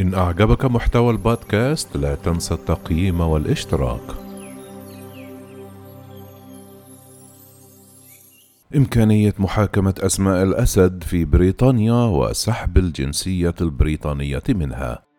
إن أعجبك محتوى البودكاست لا تنسى التقييم والاشتراك. إمكانية محاكمة أسماء الأسد في بريطانيا وسحب الجنسية البريطانية منها.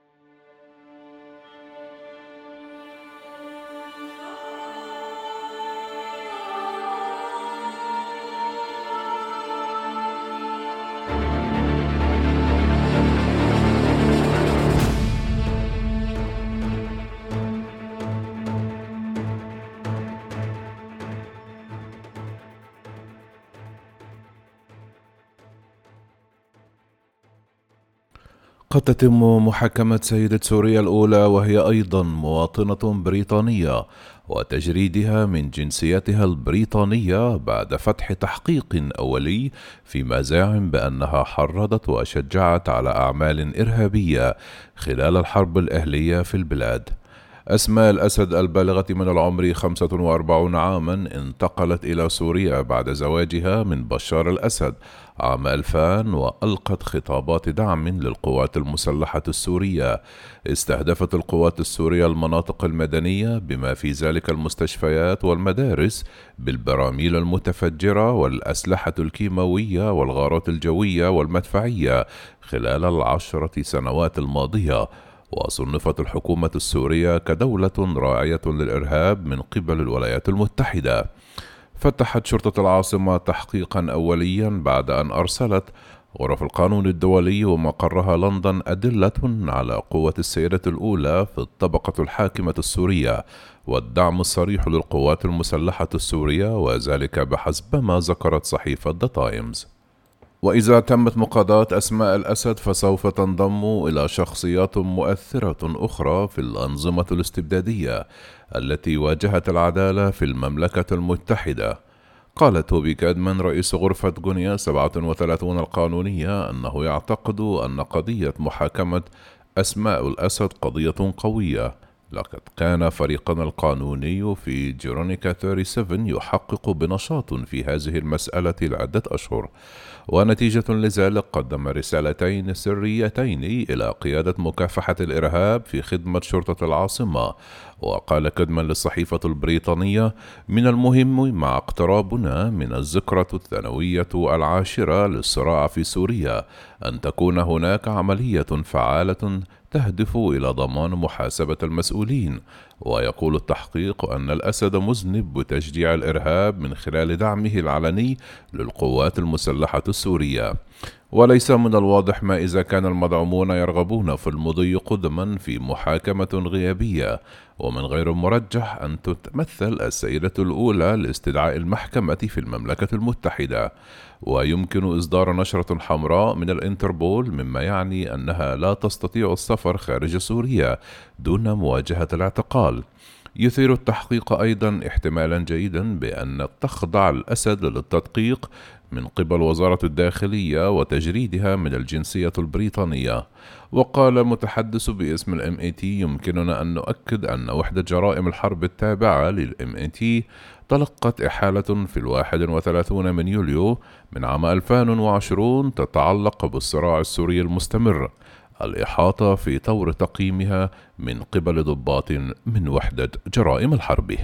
قد تتم محاكمة سيدة سوريا الأولى وهي أيضا مواطنة بريطانية وتجريدها من جنسيتها البريطانية بعد فتح تحقيق أولي فيما زعم بأنها حرضت وشجعت على أعمال إرهابية خلال الحرب الأهلية في البلاد. أسماء الأسد البالغة من العمر 45 عاما انتقلت إلى سوريا بعد زواجها من بشار الأسد عام 2000 وألقت خطابات دعم للقوات المسلحة السورية. استهدفت القوات السورية المناطق المدنية بما في ذلك المستشفيات والمدارس بالبراميل المتفجرة والأسلحة الكيماوية والغارات الجوية والمدفعية خلال العشرة سنوات الماضية. وصنفت الحكومة السورية كدولة راعية للإرهاب من قبل الولايات المتحدة. فتحت شرطة العاصمة تحقيقا أوليا بعد أن أرسلت غرف القانون الدولي ومقرها لندن أدلة على قوة السيدة الأولى في الطبقة الحاكمة السورية والدعم الصريح للقوات المسلحة السورية وذلك بحسب ما ذكرت صحيفة ذا تايمز. وإذا تمت مقاضاة أسماء الأسد فسوف تنضم إلى شخصيات مؤثرة أخرى في الأنظمة الاستبدادية التي واجهت العدالة في المملكة المتحدة. قال توبي كادمان رئيس غرفة جونيا 37 القانونية أنه يعتقد أن قضية محاكمة أسماء الأسد قضية قوية لقد كان فريقنا القانوني في جيرونيكا 37 يحقق بنشاط في هذه المسألة لعدة أشهر ونتيجة لذلك قدم رسالتين سريتين إلى قيادة مكافحة الإرهاب في خدمة شرطة العاصمة وقال كدما للصحيفة البريطانية من المهم مع اقترابنا من الذكرى الثانوية العاشرة للصراع في سوريا أن تكون هناك عملية فعالة تهدف إلى ضمان محاسبة المسؤولين ويقول التحقيق أن الأسد مذنب بتشجيع الإرهاب من خلال دعمه العلني للقوات المسلحة السورية. وليس من الواضح ما إذا كان المدعومون يرغبون في المضي قدما في محاكمة غيابية ومن غير المرجح أن تتمثل السيدة الأولى لاستدعاء المحكمة في المملكة المتحدة. ويمكن إصدار نشرة حمراء من الإنتربول مما يعني أنها لا تستطيع السفر خارج سوريا دون مواجهة الاعتقال. يثير التحقيق أيضا احتمالا جيدا بأن تخضع الأسد للتدقيق من قبل وزارة الداخلية وتجريدها من الجنسية البريطانية. وقال متحدث باسم ال MET يمكننا أن نؤكد أن وحدة جرائم الحرب التابعة لل MET تلقت إحالة في الواحد وثلاثون من يوليو من عام 2020 تتعلق بالصراع السوري المستمر. الإحاطة في طور تقييمها من قبل ضباط من وحدة جرائم الحرب.